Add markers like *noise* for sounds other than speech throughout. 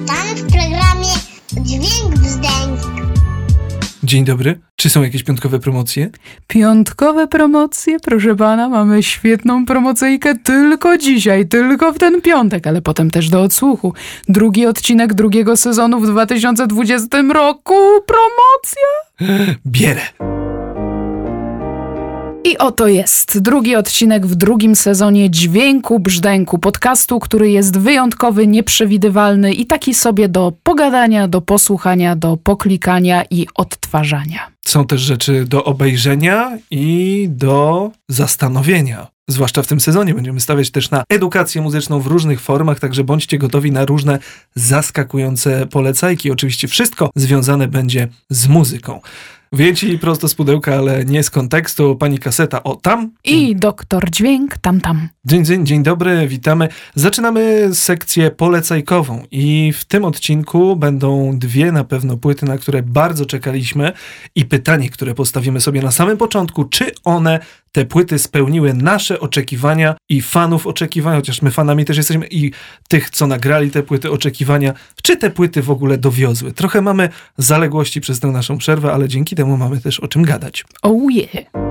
Witamy w programie Dźwięk Wzdęk. Dzień dobry. Czy są jakieś piątkowe promocje? Piątkowe promocje, proszę pana, mamy świetną promocyjkę tylko dzisiaj, tylko w ten piątek, ale potem też do odsłuchu. Drugi odcinek drugiego sezonu w 2020 roku. Promocja! Bierę. I oto jest drugi odcinek w drugim sezonie Dźwięku Brzdęku, podcastu, który jest wyjątkowy, nieprzewidywalny i taki sobie do pogadania, do posłuchania, do poklikania i odtwarzania. Są też rzeczy do obejrzenia i do zastanowienia. Zwłaszcza w tym sezonie będziemy stawiać też na edukację muzyczną w różnych formach, także bądźcie gotowi na różne zaskakujące polecajki. Oczywiście wszystko związane będzie z muzyką. Wieci prosto z pudełka, ale nie z kontekstu. Pani kaseta, o tam. I doktor Dźwięk tam tam. Dzień, dzień, dzień dobry, witamy. Zaczynamy sekcję polecajkową i w tym odcinku będą dwie na pewno płyty, na które bardzo czekaliśmy i pytanie, które postawimy sobie na samym początku, czy one, te płyty spełniły nasze oczekiwania i fanów oczekiwania, chociaż my fanami też jesteśmy i tych, co nagrali te płyty oczekiwania, czy te płyty w ogóle dowiozły. Trochę mamy zaległości przez tę naszą przerwę, ale dzięki temu mamy też o czym gadać. Oh yeah.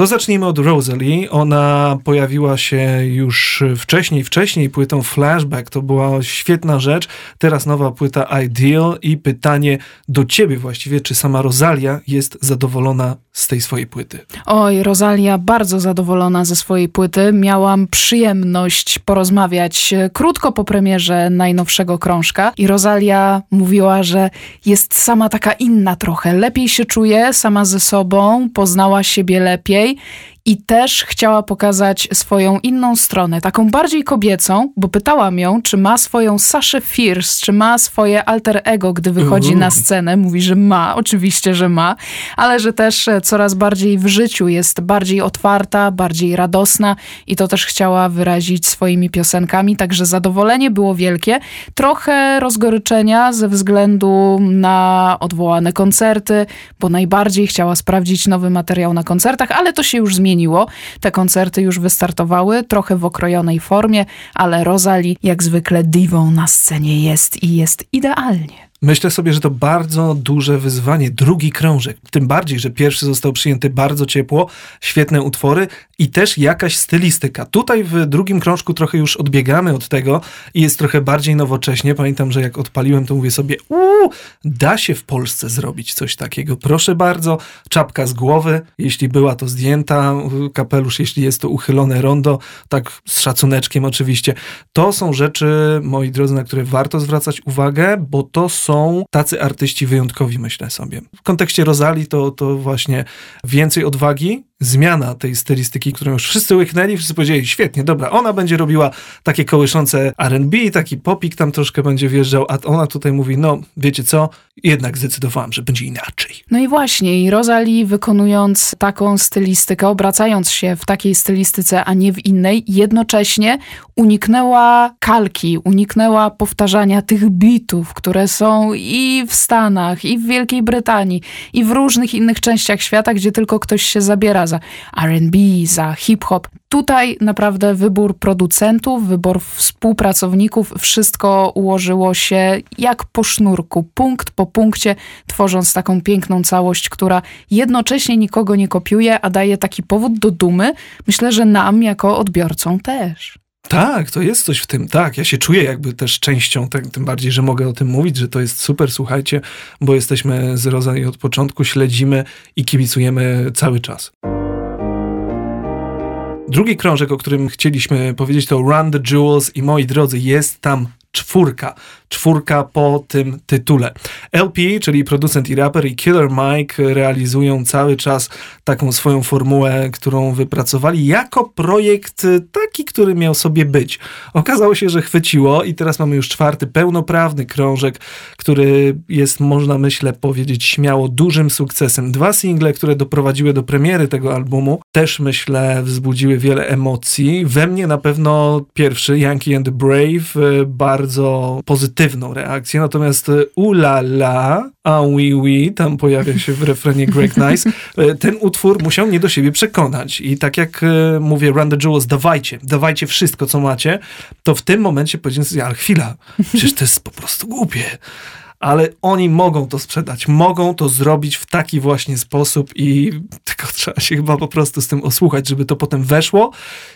To zacznijmy od Rosalie. Ona pojawiła się już wcześniej, wcześniej płytą Flashback. To była świetna rzecz. Teraz nowa płyta Ideal i pytanie do ciebie właściwie, czy sama Rosalia jest zadowolona z tej swojej płyty? Oj, Rosalia bardzo zadowolona ze swojej płyty. Miałam przyjemność porozmawiać e, krótko po premierze najnowszego krążka i Rosalia mówiła, że jest sama taka inna trochę. Lepiej się czuje sama ze sobą, poznała siebie lepiej way i też chciała pokazać swoją inną stronę, taką bardziej kobiecą, bo pytałam ją, czy ma swoją Saszę Fierce, czy ma swoje alter ego, gdy wychodzi na scenę. Mówi, że ma, oczywiście, że ma, ale że też e, coraz bardziej w życiu jest bardziej otwarta, bardziej radosna i to też chciała wyrazić swoimi piosenkami, także zadowolenie było wielkie. Trochę rozgoryczenia ze względu na odwołane koncerty, bo najbardziej chciała sprawdzić nowy materiał na koncertach, ale to się już zmieniło zmieniło. Te koncerty już wystartowały, trochę w okrojonej formie, ale Rosalie jak zwykle diwą na scenie jest i jest idealnie. Myślę sobie, że to bardzo duże wyzwanie. Drugi krążek. Tym bardziej, że pierwszy został przyjęty bardzo ciepło, świetne utwory i też jakaś stylistyka. Tutaj w drugim krążku trochę już odbiegamy od tego i jest trochę bardziej nowocześnie. Pamiętam, że jak odpaliłem, to mówię sobie, uuu, da się w Polsce zrobić coś takiego. Proszę bardzo, czapka z głowy, jeśli była to zdjęta, kapelusz, jeśli jest to uchylone rondo, tak z szacuneczkiem oczywiście. To są rzeczy, moi drodzy, na które warto zwracać uwagę, bo to są są tacy artyści wyjątkowi, myślę sobie. W kontekście Rosali to, to właśnie więcej odwagi, zmiana tej stylistyki, którą już wszyscy łyknęli, wszyscy powiedzieli, świetnie, dobra, ona będzie robiła takie kołyszące R&B, taki popik tam troszkę będzie wjeżdżał, a ona tutaj mówi, no wiecie co, jednak zdecydowałam, że będzie inaczej. No i właśnie, i Rosalie wykonując taką stylistykę, obracając się w takiej stylistyce, a nie w innej, jednocześnie uniknęła kalki, uniknęła powtarzania tych bitów, które są i w Stanach, i w Wielkiej Brytanii, i w różnych innych częściach świata, gdzie tylko ktoś się zabiera za RB, za hip-hop. Tutaj naprawdę wybór producentów, wybór współpracowników, wszystko ułożyło się jak po sznurku, punkt po punkcie, tworząc taką piękną całość, która jednocześnie nikogo nie kopiuje, a daje taki powód do dumy. Myślę, że nam jako odbiorcom też. Tak, to jest coś w tym. Tak, ja się czuję jakby też częścią, tak, tym bardziej, że mogę o tym mówić, że to jest super, słuchajcie, bo jesteśmy z Rosa od początku, śledzimy i kibicujemy cały czas. Drugi krążek, o którym chcieliśmy powiedzieć, to Run the Jewels i moi drodzy, jest tam czwórka. Czwórka po tym tytule. LP, czyli producent i raper i Killer Mike realizują cały czas taką swoją formułę, którą wypracowali jako projekt taki, który miał sobie być. Okazało się, że chwyciło i teraz mamy już czwarty pełnoprawny krążek, który jest, można myślę powiedzieć śmiało, dużym sukcesem. Dwa single, które doprowadziły do premiery tego albumu, też myślę wzbudziły wiele emocji. We mnie na pewno pierwszy, Yankee and the Brave, bardzo pozytywny negatywną reakcję, natomiast e, ula la, a oui oui, tam pojawia się w refrenie Greg Nice, e, ten utwór musiał mnie do siebie przekonać. I tak jak e, mówię Run the Jewels, dawajcie, dawajcie wszystko, co macie, to w tym momencie powiedziałem sobie, ale chwila, przecież to jest po prostu głupie. Ale oni mogą to sprzedać, mogą to zrobić w taki właśnie sposób i tylko trzeba się chyba po prostu z tym osłuchać, żeby to potem weszło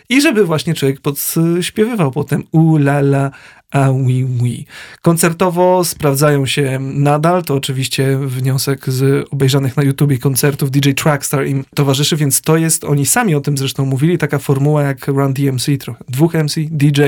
i żeby właśnie człowiek podśpiewywał potem u la a oui oui. Koncertowo sprawdzają się nadal, to oczywiście wniosek z obejrzanych na YouTubie koncertów DJ Trackstar im towarzyszy, więc to jest, oni sami o tym zresztą mówili, taka formuła jak Run DMC trochę. Dwóch MC, DJ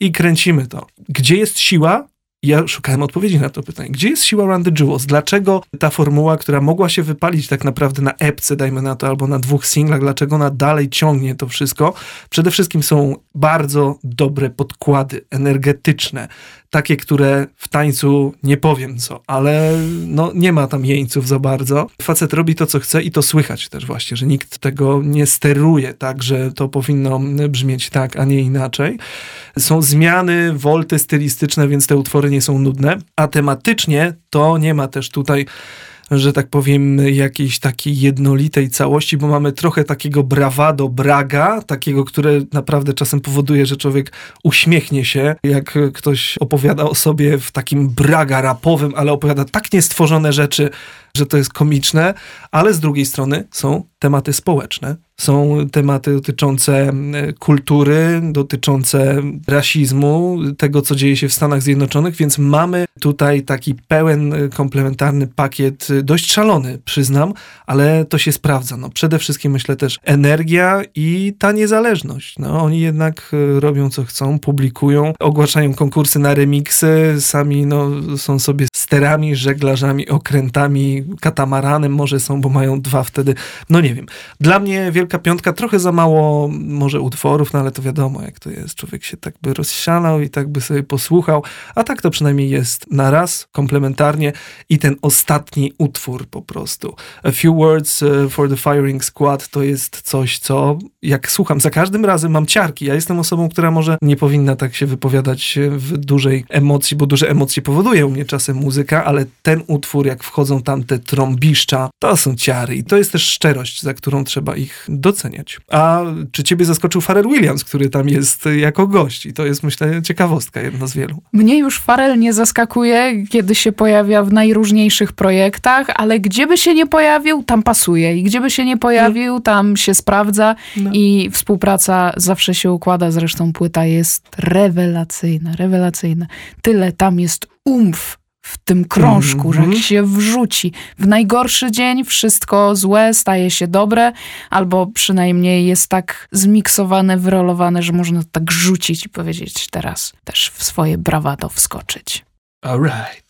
i kręcimy to. Gdzie jest siła? Ja szukałem odpowiedzi na to pytanie. Gdzie jest siła the Jewels? Dlaczego ta formuła, która mogła się wypalić tak naprawdę na epce, dajmy na to, albo na dwóch singlach, dlaczego ona dalej ciągnie to wszystko? Przede wszystkim są bardzo dobre podkłady, energetyczne, takie, które w tańcu nie powiem co, ale no nie ma tam jeńców za bardzo. Facet robi to, co chce i to słychać też właśnie, że nikt tego nie steruje tak, że to powinno brzmieć tak, a nie inaczej. Są zmiany, wolty stylistyczne, więc te utwory nie są nudne, a tematycznie to nie ma też tutaj że tak powiem, jakiejś takiej jednolitej całości, bo mamy trochę takiego brawado, braga, takiego, które naprawdę czasem powoduje, że człowiek uśmiechnie się, jak ktoś opowiada o sobie w takim braga rapowym, ale opowiada tak niestworzone rzeczy, że to jest komiczne, ale z drugiej strony są tematy społeczne, są tematy dotyczące kultury, dotyczące rasizmu, tego, co dzieje się w Stanach Zjednoczonych, więc mamy tutaj taki pełen, komplementarny pakiet, dość szalony, przyznam, ale to się sprawdza. No, przede wszystkim myślę też energia i ta niezależność. No, oni jednak e, robią, co chcą, publikują, ogłaszają konkursy na remiksy, sami no, są sobie sterami, żeglarzami, okrętami, katamaranem może są, bo mają dwa wtedy, no nie wiem. Dla mnie Wielka Piątka trochę za mało może utworów, no ale to wiadomo jak to jest. Człowiek się tak by rozsianał i tak by sobie posłuchał, a tak to przynajmniej jest na raz, komplementarnie i ten ostatni utwór po prostu. A Few Words e, for the Firing Squad to jest coś, co jak słucham, za każdym razem mam ciarki. Ja jestem osobą, która może nie powinna tak się wypowiadać w dużej emocji, bo duże emocje powoduje u mnie czasem muzyka, ale ten utwór, jak wchodzą tam te trąbiszcza, to są ciary i to jest też szczerość, za którą trzeba ich doceniać. A czy ciebie zaskoczył Pharrell Williams, który tam jest jako gość i to jest myślę ciekawostka, jedna z wielu. Mnie już Pharrell nie zaskakuje, kiedy się pojawia w najróżniejszych projektach, ale gdzie by się nie pojawił, tam pasuje i gdzie by się nie pojawił, no. tam się sprawdza no. i współpraca zawsze się układa, zresztą płyta jest rewelacyjna, rewelacyjna. Tyle tam jest umf w tym krążku, mm -hmm. że jak mhm. się wrzuci w najgorszy dzień, wszystko złe staje się dobre, albo przynajmniej jest tak zmiksowane, wyrolowane, że można to tak rzucić i powiedzieć teraz też w swoje brawado wskoczyć. Alright.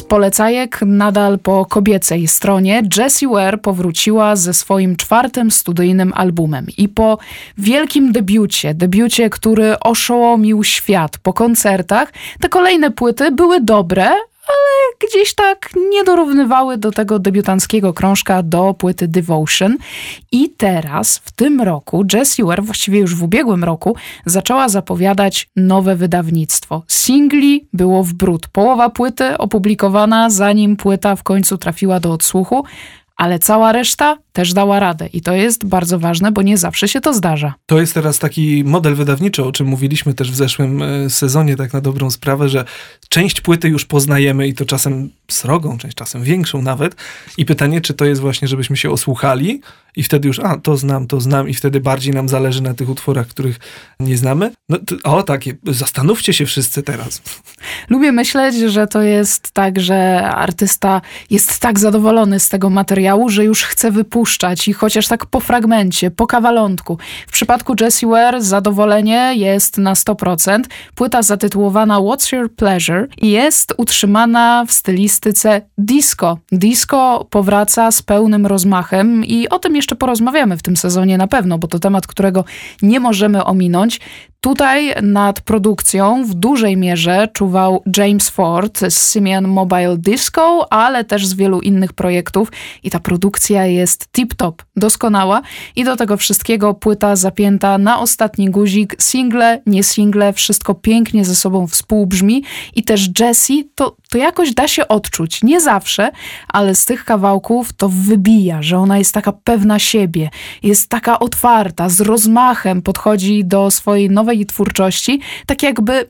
Z polecajek nadal po kobiecej stronie Jessie Ware powróciła ze swoim czwartym studyjnym albumem i po wielkim debiucie, debiucie, który oszołomił świat po koncertach, te kolejne płyty były dobre, ale gdzieś tak nie dorównywały do tego debiutanckiego krążka do płyty Devotion. I teraz, w tym roku, Jessie Ware, właściwie już w ubiegłym roku, zaczęła zapowiadać nowe wydawnictwo. Singli było w brud. Połowa płyty opublikowana, zanim płyta w końcu trafiła do odsłuchu, ale cała reszta też dała radę. I to jest bardzo ważne, bo nie zawsze się to zdarza. To jest teraz taki model wydawniczy, o czym mówiliśmy też w zeszłym e, sezonie, tak na dobrą sprawę, że część płyty już poznajemy i to czasem srogą, część czasem większą nawet. I pytanie, czy to jest właśnie, żebyśmy się osłuchali i wtedy już, a to znam, to znam i wtedy bardziej nam zależy na tych utworach, których nie znamy. No, to, o, takie, zastanówcie się wszyscy teraz. Lubię myśleć, że to jest tak, że artysta jest tak zadowolony z tego materiału, że już chce wypuszczać i chociaż tak po fragmencie, po kawalątku. W przypadku Jessie Ware zadowolenie jest na 100%. Płyta zatytułowana What's Your Pleasure jest utrzymana w stylistyce disco. Disco powraca z pełnym rozmachem i o tym jeszcze porozmawiamy w tym sezonie na pewno, bo to temat, którego nie możemy ominąć. Tutaj nad produkcją w dużej mierze czuwał James Ford z Simian Mobile Disco, ale też z wielu innych projektów i ta produkcja jest tip-top, doskonała. I do tego wszystkiego płyta zapięta na ostatni guzik, single, nie single, wszystko pięknie ze sobą współbrzmi. I też Jessie to, to jakoś da się odczuć, nie zawsze, ale z tych kawałków to wybija, że ona jest taka pewna siebie, jest taka otwarta, z rozmachem podchodzi do swojej nowej twórczości, tak jakby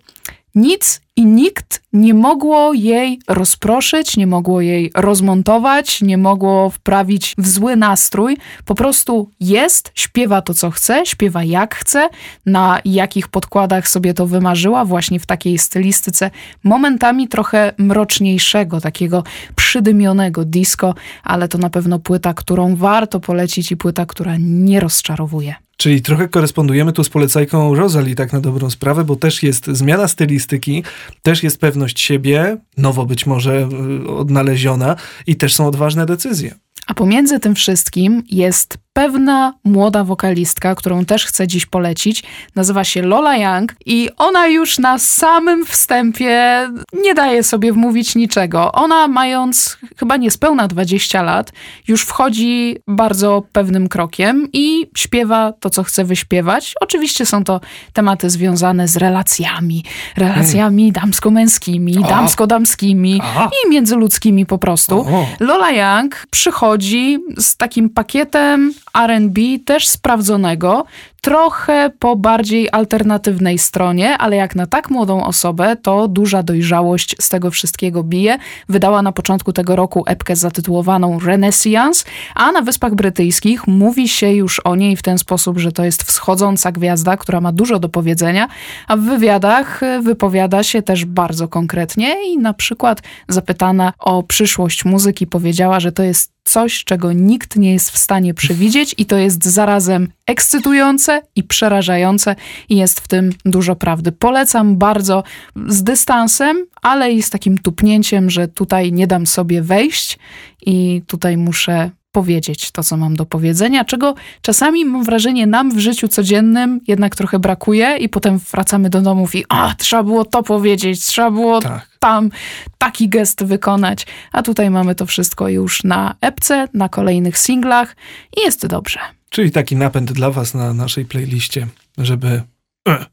nic i nikt nie mogło jej rozproszyć, nie mogło jej rozmontować, nie mogło wprawić w zły nastrój. Po prostu jest, śpiewa to, co chce, śpiewa jak chce, na jakich podkładach sobie to wymarzyła, właśnie w takiej stylistyce, momentami trochę mroczniejszego, takiego przydymionego disco, ale to na pewno płyta, którą warto polecić i płyta, która nie rozczarowuje. Czyli trochę korespondujemy tu z polecajką Rosalie, tak na dobrą sprawę, bo też jest zmiana stylistyki, też jest pewność siebie, nowo być może y, odnaleziona i też są odważne decyzje. A pomiędzy tym wszystkim jest pewna młoda wokalistka, którą też chcę dziś polecić. Nazywa się Lola Young i ona już na samym wstępie nie daje sobie wmówić niczego. Ona mając chyba niespełna 20 lat, już wchodzi bardzo pewnym krokiem i śpiewa to, co chce wyśpiewać. Oczywiście są to tematy związane z relacjami. Relacjami hmm. damsko-męskimi, damsko-damskimi i międzyludzkimi po prostu. Lola Young przychodzi z takim pakietem RB też sprawdzonego, trochę po bardziej alternatywnej stronie, ale jak na tak młodą osobę, to duża dojrzałość z tego wszystkiego bije. Wydała na początku tego roku epkę zatytułowaną Renaissance, a na Wyspach Brytyjskich mówi się już o niej w ten sposób, że to jest wschodząca gwiazda, która ma dużo do powiedzenia, a w wywiadach wypowiada się też bardzo konkretnie i na przykład zapytana o przyszłość muzyki powiedziała, że to jest coś, czego nikt nie jest w stanie przewidzieć i to jest zarazem ekscytujące i przerażające i jest w tym dużo prawdy. Polecam bardzo z dystansem, ale i z takim tupnięciem, że tutaj nie dam sobie wejść i tutaj muszę powiedzieć to, co mam do powiedzenia, czego czasami mam wrażenie nam w życiu codziennym jednak trochę brakuje i potem wracamy do domów i a, trzeba było to powiedzieć, trzeba było tak. tam taki gest wykonać, a tutaj mamy to wszystko już na epce, na kolejnych singlach i jest dobrze. Czyli taki napęd dla was na naszej playliście, żeby... E.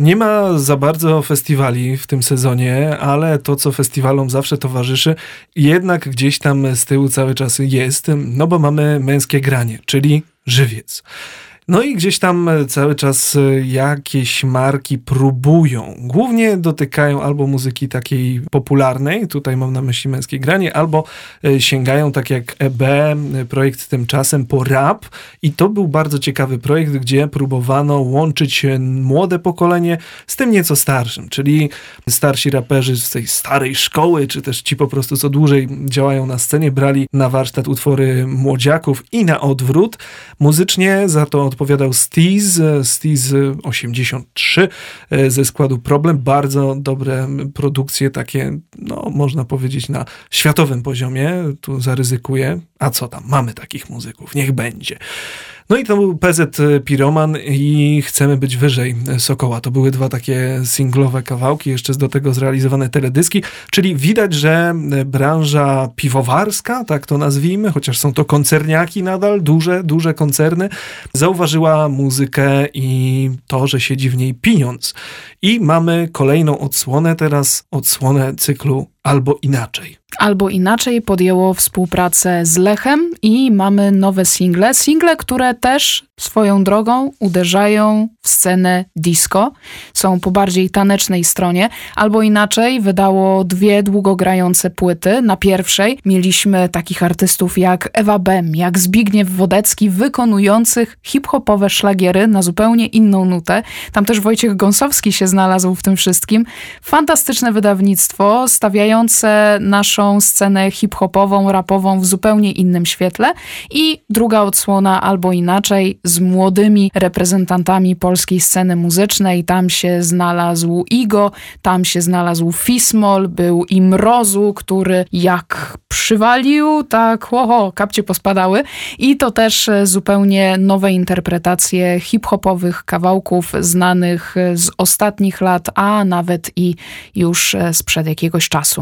Nie ma za bardzo festiwali w tym sezonie, ale to, co festiwalom zawsze towarzyszy, jednak gdzieś tam z tyłu cały czas jest, no bo mamy męskie granie, czyli żywiec. No i gdzieś tam e, cały czas e, jakieś marki próbują. Głównie dotykają albo muzyki takiej popularnej, tutaj mam na myśli męskie granie, albo e, sięgają tak jak EB, projekt tymczasem po rap. I to był bardzo ciekawy projekt, gdzie próbowano łączyć młode pokolenie z tym nieco starszym, czyli starsi raperzy z tej starej szkoły, czy też ci po prostu co dłużej działają na scenie, brali na warsztat utwory młodziaków i na odwrót. Muzycznie za to odpowiadał Steez, Steez 83 ze składu Problem. Bardzo dobre produkcje, takie, no można powiedzieć, na światowym poziomie. Tu zaryzykuję. A co tam, mamy takich muzyków, niech będzie. No i to był PZ Piroman i Chcemy być wyżej Sokoła. To były dwa takie singlowe kawałki, jeszcze do tego zrealizowane teledyski, czyli widać, że branża piwowarska, tak to nazwijmy, chociaż są to koncerniaki nadal, duże, duże koncerny, zauważyła muzykę i to, że siedzi w niej pieniądz. I mamy kolejną odsłonę teraz, odsłonę cyklu Albo Inaczej albo inaczej podjęło współpracę z Lechem i mamy nowe single. Single, które też swoją drogą uderzają w scenę disco. Są po bardziej tanecznej stronie, albo inaczej wydało dwie długogrające płyty. Na pierwszej mieliśmy takich artystów jak Ewa Bem, jak Zbigniew Wodecki, wykonujących hip-hopowe szlagiery na zupełnie inną nutę. Tam też Wojciech Gąsowski się znalazł w tym wszystkim. Fantastyczne wydawnictwo, stawiają przedstawiające naszą scenę hip-hopową, rapową w zupełnie innym świetle i druga odsłona albo inaczej z młodymi reprezentantami polskiej sceny muzycznej. Tam się znalazł Igo, tam się znalazł Fismol, był i Mrozu, który jak przywalił, tak ho, kapcie pospadały i to też zupełnie nowe interpretacje hip-hopowych kawałków znanych z ostatnich lat, a nawet i już sprzed jakiegoś czasu.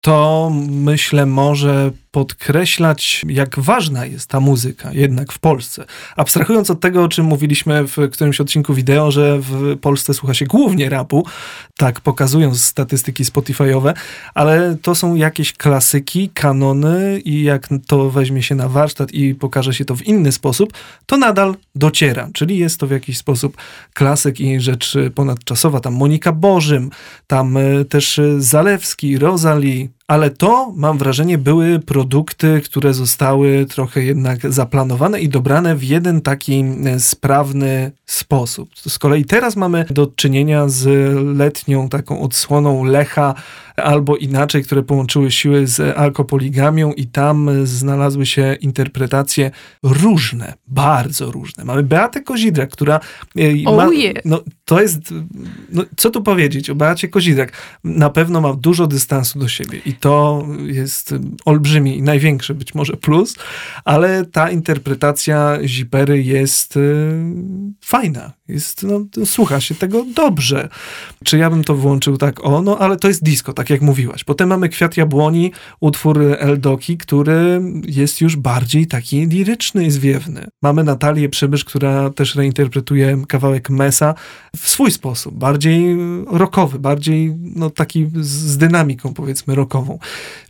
To myślę może podkreślać, jak ważna jest ta muzyka jednak w Polsce. Abstrahując od tego, o czym mówiliśmy w którymś odcinku wideo, że w Polsce słucha się głównie rapu, tak pokazują statystyki Spotify'owe, ale to są jakieś klasyki, kanony i jak to weźmie się na warsztat i pokaże się to w inny sposób, to nadal dociera, czyli jest to w jakiś sposób klasyk i rzecz ponadczasowa. Tam Monika Bożym, tam e, też Zalewski, Rosalie, ale to, mam wrażenie, były produkty, które zostały trochę jednak zaplanowane i dobrane w jeden taki e, sprawny sposób. Z kolei teraz mamy do czynienia z letnią taką odsłoną Lecha, albo inaczej, które połączyły siły z alkopoligamią i tam znalazły się interpretacje różne, bardzo różne. Mamy Beatę Kozidrak, która oh ma, yeah. no, to jest, no, co tu powiedzieć o Beacie Kozidrak? Na pewno ma dużo dystansu do siebie i to jest olbrzymi i największy być może plus, ale ta interpretacja Zipery jest fajna. Jest, no, słucha się tego dobrze. Czy ja bym to włączył tak, o, no ale to jest disco, tak jak mówiłaś. Potem mamy Kwiat Jabłoni, utwór Eldoki, który jest już bardziej taki liryczny i zwiewny. Mamy Natalię Przybysz, która też reinterpretuje kawałek Mesa w swój sposób, bardziej rockowy, bardziej no, taki z dynamiką powiedzmy rockową.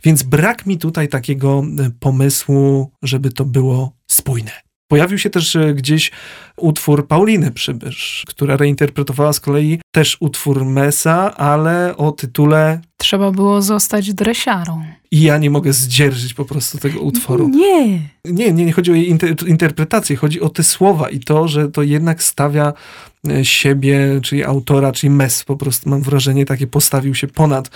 Więc brak mi tutaj takiego pomysłu, żeby to było spójne. Pojawił się też e, gdzieś utwór Pauliny Przybysz, która reinterpretowała z kolei też utwór Mesa, ale o tytule Trzeba było zostać dresiarą. I ja nie mogę zdzierżyć po prostu tego utworu. Nie. Nie, nie, nie chodzi o jej inter interpretację, chodzi o te słowa i to, że to jednak stawia e, siebie, czyli autora, czyli mes po prostu, mam wrażenie, takie postawił się ponad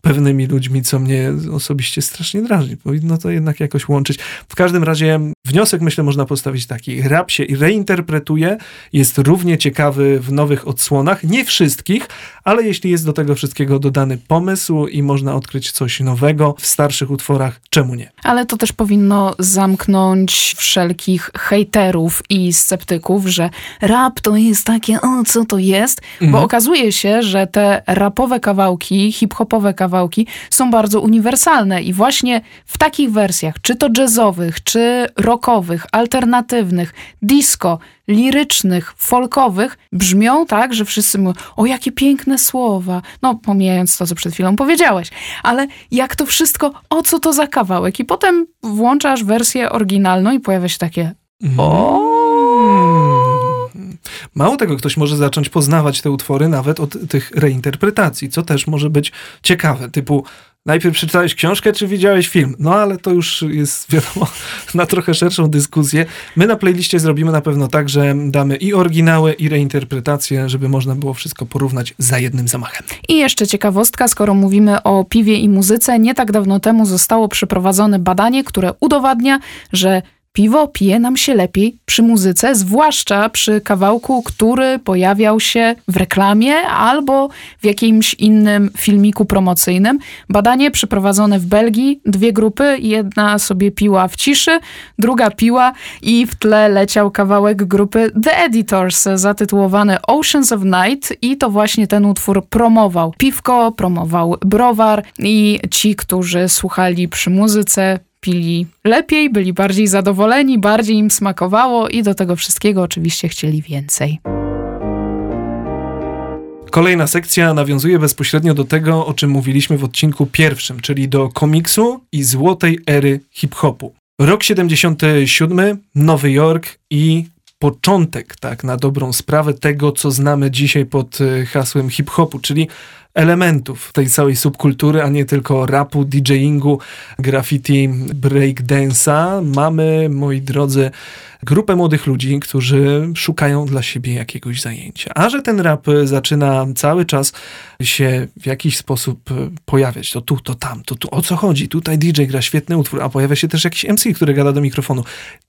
pewnymi ludźmi, co mnie osobiście strasznie drażni. Powinno to jednak jakoś łączyć. W każdym razie wniosek, myślę, można postawić taki. Rap się reinterpretuje, jest równie ciekawy w nowych odsłonach, nie wszystkich, ale jeśli jest do tego wszystkiego dodany pomysł i można odkryć coś nowego w starszych utworach, czemu nie? Ale to też powinno zamknąć wszelkich hejterów i sceptyków, że rap to jest takie, o co to jest? Mhm. Bo okazuje się, że te rapowe kawałki, hip-hopowe kawałki są bardzo uniwersalne i właśnie w takich wersjach, czy to jazzowych, czy rockowych, alternatywnych, disco, lirycznych, folkowych brzmią tak, że wszyscy mówią, o jakie piękne słowa. No, pomijając to, co przed chwilą powiedziałeś. Ale jak to wszystko, o co to za kawałek? I potem włączasz wersję oryginalną i pojawia się takie, o... Mało tego, ktoś może zacząć poznawać te utwory nawet od tych reinterpretacji, co też może być ciekawe, typu najpierw przeczytałeś książkę, czy widziałeś film? No ale to już jest, *laughs* wiadomo, na trochę szerszą dyskusję. My na playliście zrobimy na pewno tak, że damy i oryginały, i reinterpretacje, żeby można było wszystko porównać za jednym zamachem. I jeszcze ciekawostka, skoro mówimy o piwie i muzyce, nie tak dawno temu zostało przeprowadzone badanie, które udowadnia, że Piwo pije nam się lepiej przy muzyce, zwłaszcza przy kawałku, który pojawiał się w reklamie albo w jakimś innym filmiku promocyjnym. Badanie przeprowadzone w Belgii, dwie grupy, jedna sobie piła w ciszy, druga piła i w tle leciał kawałek grupy The Editors zatytułowany Oceans of Night i to właśnie ten utwór promował. Piwko promował browar i ci, którzy słuchali przy muzyce, pili lepiej, byli bardziej zadowoleni, bardziej im smakowało i do tego wszystkiego oczywiście chcieli więcej. Kolejna sekcja nawiązuje bezpośrednio do tego, o czym mówiliśmy w odcinku pierwszym, czyli do komiksu i złotej ery hip-hopu. Rok 77, Nowy Jork i początek, tak, na dobrą sprawę tego, co znamy dzisiaj pod e, hasłem hip-hopu, czyli elementów tej całej subkultury, a nie tylko rapu, DJingu, graffiti, breakdance'a. Mamy, moi drodzy, grupę młodych ludzi, którzy szukają dla siebie jakiegoś zajęcia. A że ten rap zaczyna cały czas się w jakiś sposób e, pojawiać, to tu, to tam, to tu, o co chodzi? Tutaj DJ gra świetny utwór, a pojawia się też jakiś MC, który gada do mikrofonu.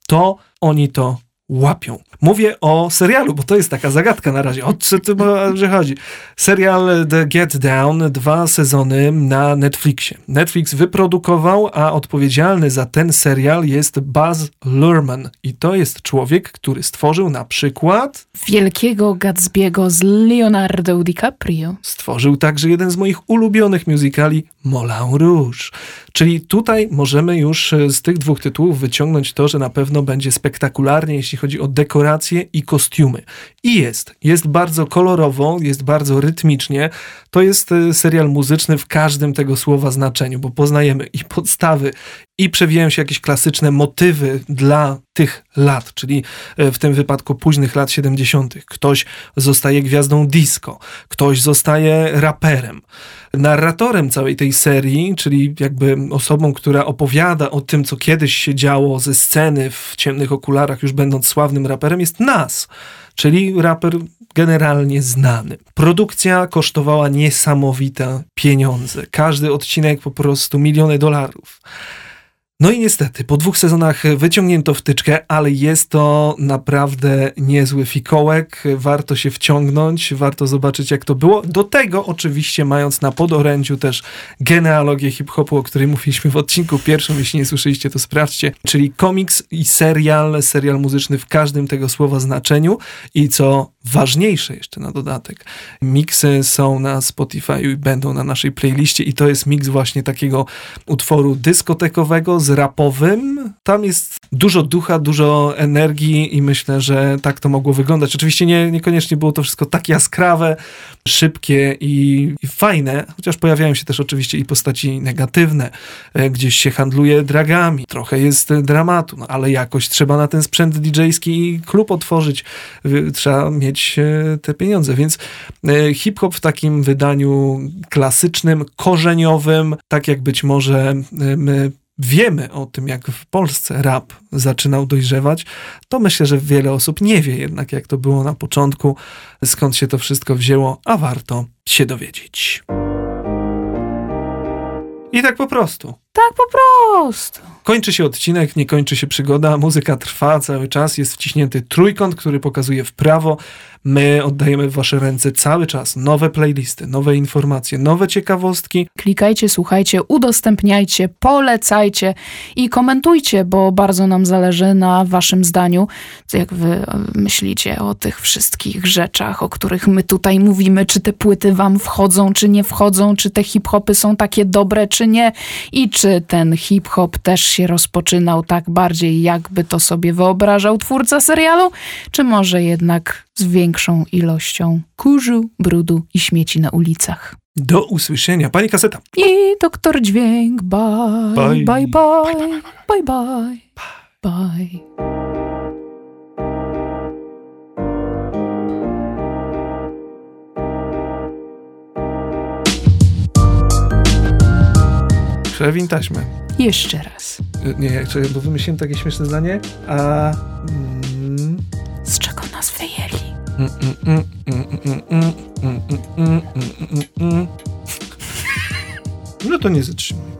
To oni to łapią. Mówię o serialu, bo to jest taka zagadka na razie. O co tu *laughs* że chodzi? Serial The Get Down, dwa sezony na Netflixie. Netflix wyprodukował, a odpowiedzialny za ten serial jest Buzz Luhrmann. I to jest człowiek, który stworzył na przykład... Wielkiego Gatsby'ego z Leonardo DiCaprio. Stworzył także jeden z moich ulubionych musicali Moulin Rouge. Czyli tutaj możemy już z tych dwóch tytułów wyciągnąć to, że na pewno będzie spektakularnie, jeśli chodzi o dekoracje i kostiumy. I jest. Jest bardzo kolorowo, jest bardzo rytmicznie. To jest e, serial muzyczny w każdym tego słowa znaczeniu, bo poznajemy i podstawy, i przewijają się jakieś klasyczne motywy dla tych lat, czyli e, w tym wypadku późnych lat 70. Ktoś zostaje gwiazdą disco, ktoś zostaje raperem. Narratorem całej tej serii, czyli jakby osobą, która opowiada o tym, co kiedyś się działo ze sceny w ciemnych okularach, już będąc sławnym raperem, jest Nas, czyli raper generalnie znany. Produkcja kosztowała niesamowite pieniądze. Każdy odcinek po prostu miliony dolarów. No i niestety, po dwóch sezonach wyciągnięto wtyczkę, ale jest to naprawdę niezły fikołek. Warto się wciągnąć, warto zobaczyć, jak to było. Do tego, oczywiście, mając na podorędziu też genealogię hip-hopu, o której mówiliśmy w odcinku pierwszym. Jeśli nie słyszeliście, to sprawdźcie. Czyli komiks i serial, serial muzyczny w każdym tego słowa znaczeniu. I co ważniejsze jeszcze na dodatek, miksy są na Spotify i będą na naszej playliście. I to jest miks właśnie takiego utworu dyskotekowego z rapowym. Tam jest dużo ducha, dużo energii i myślę, że tak to mogło wyglądać. Oczywiście nie, niekoniecznie było to wszystko tak jaskrawe, szybkie i, i fajne, chociaż pojawiają się też oczywiście i postaci negatywne. E, gdzieś się handluje dragami, trochę jest dramatu, no, ale jakoś trzeba na ten sprzęt DJ-ski klub otworzyć. Trzeba mieć e, te pieniądze, więc e, hip-hop w takim wydaniu klasycznym, korzeniowym, tak jak być może my wiemy o tym, jak w Polsce rap zaczynał dojrzewać, to myślę, że wiele osób nie wie jednak, jak to było na początku, skąd się to wszystko wzięło, a warto się dowiedzieć. I tak po prostu. Tak po prostu. Kończy się odcinek, nie kończy się przygoda, muzyka trwa cały czas, jest wciśnięty trójkąt, który pokazuje w prawo. My oddajemy w wasze ręce cały czas nowe playlisty, nowe informacje, nowe ciekawostki. Klikajcie, słuchajcie, udostępniajcie, polecajcie i komentujcie, bo bardzo nam zależy na waszym zdaniu, co jak wy myślicie o tych wszystkich rzeczach, o których my tutaj mówimy, czy te płyty wam wchodzą, czy nie wchodzą, czy te hip-hopy są takie dobre, czy nie i czy ten hip-hop też się rozpoczynał tak bardziej, jakby to sobie wyobrażał twórca serialu, czy może jednak z większą ilością kurzu, brudu i śmieci na ulicach. Do usłyszenia. Pani kaseta. I doktor dźwięk. Bye, bye, bye, bye, bye, bye, bye. Przewin taśmę. Jeszcze raz. Nie, jak bo wymyśliłem takie śmieszne zdanie, a... Mm, Z czego nas wyjęli? No to nie zatrzymuj.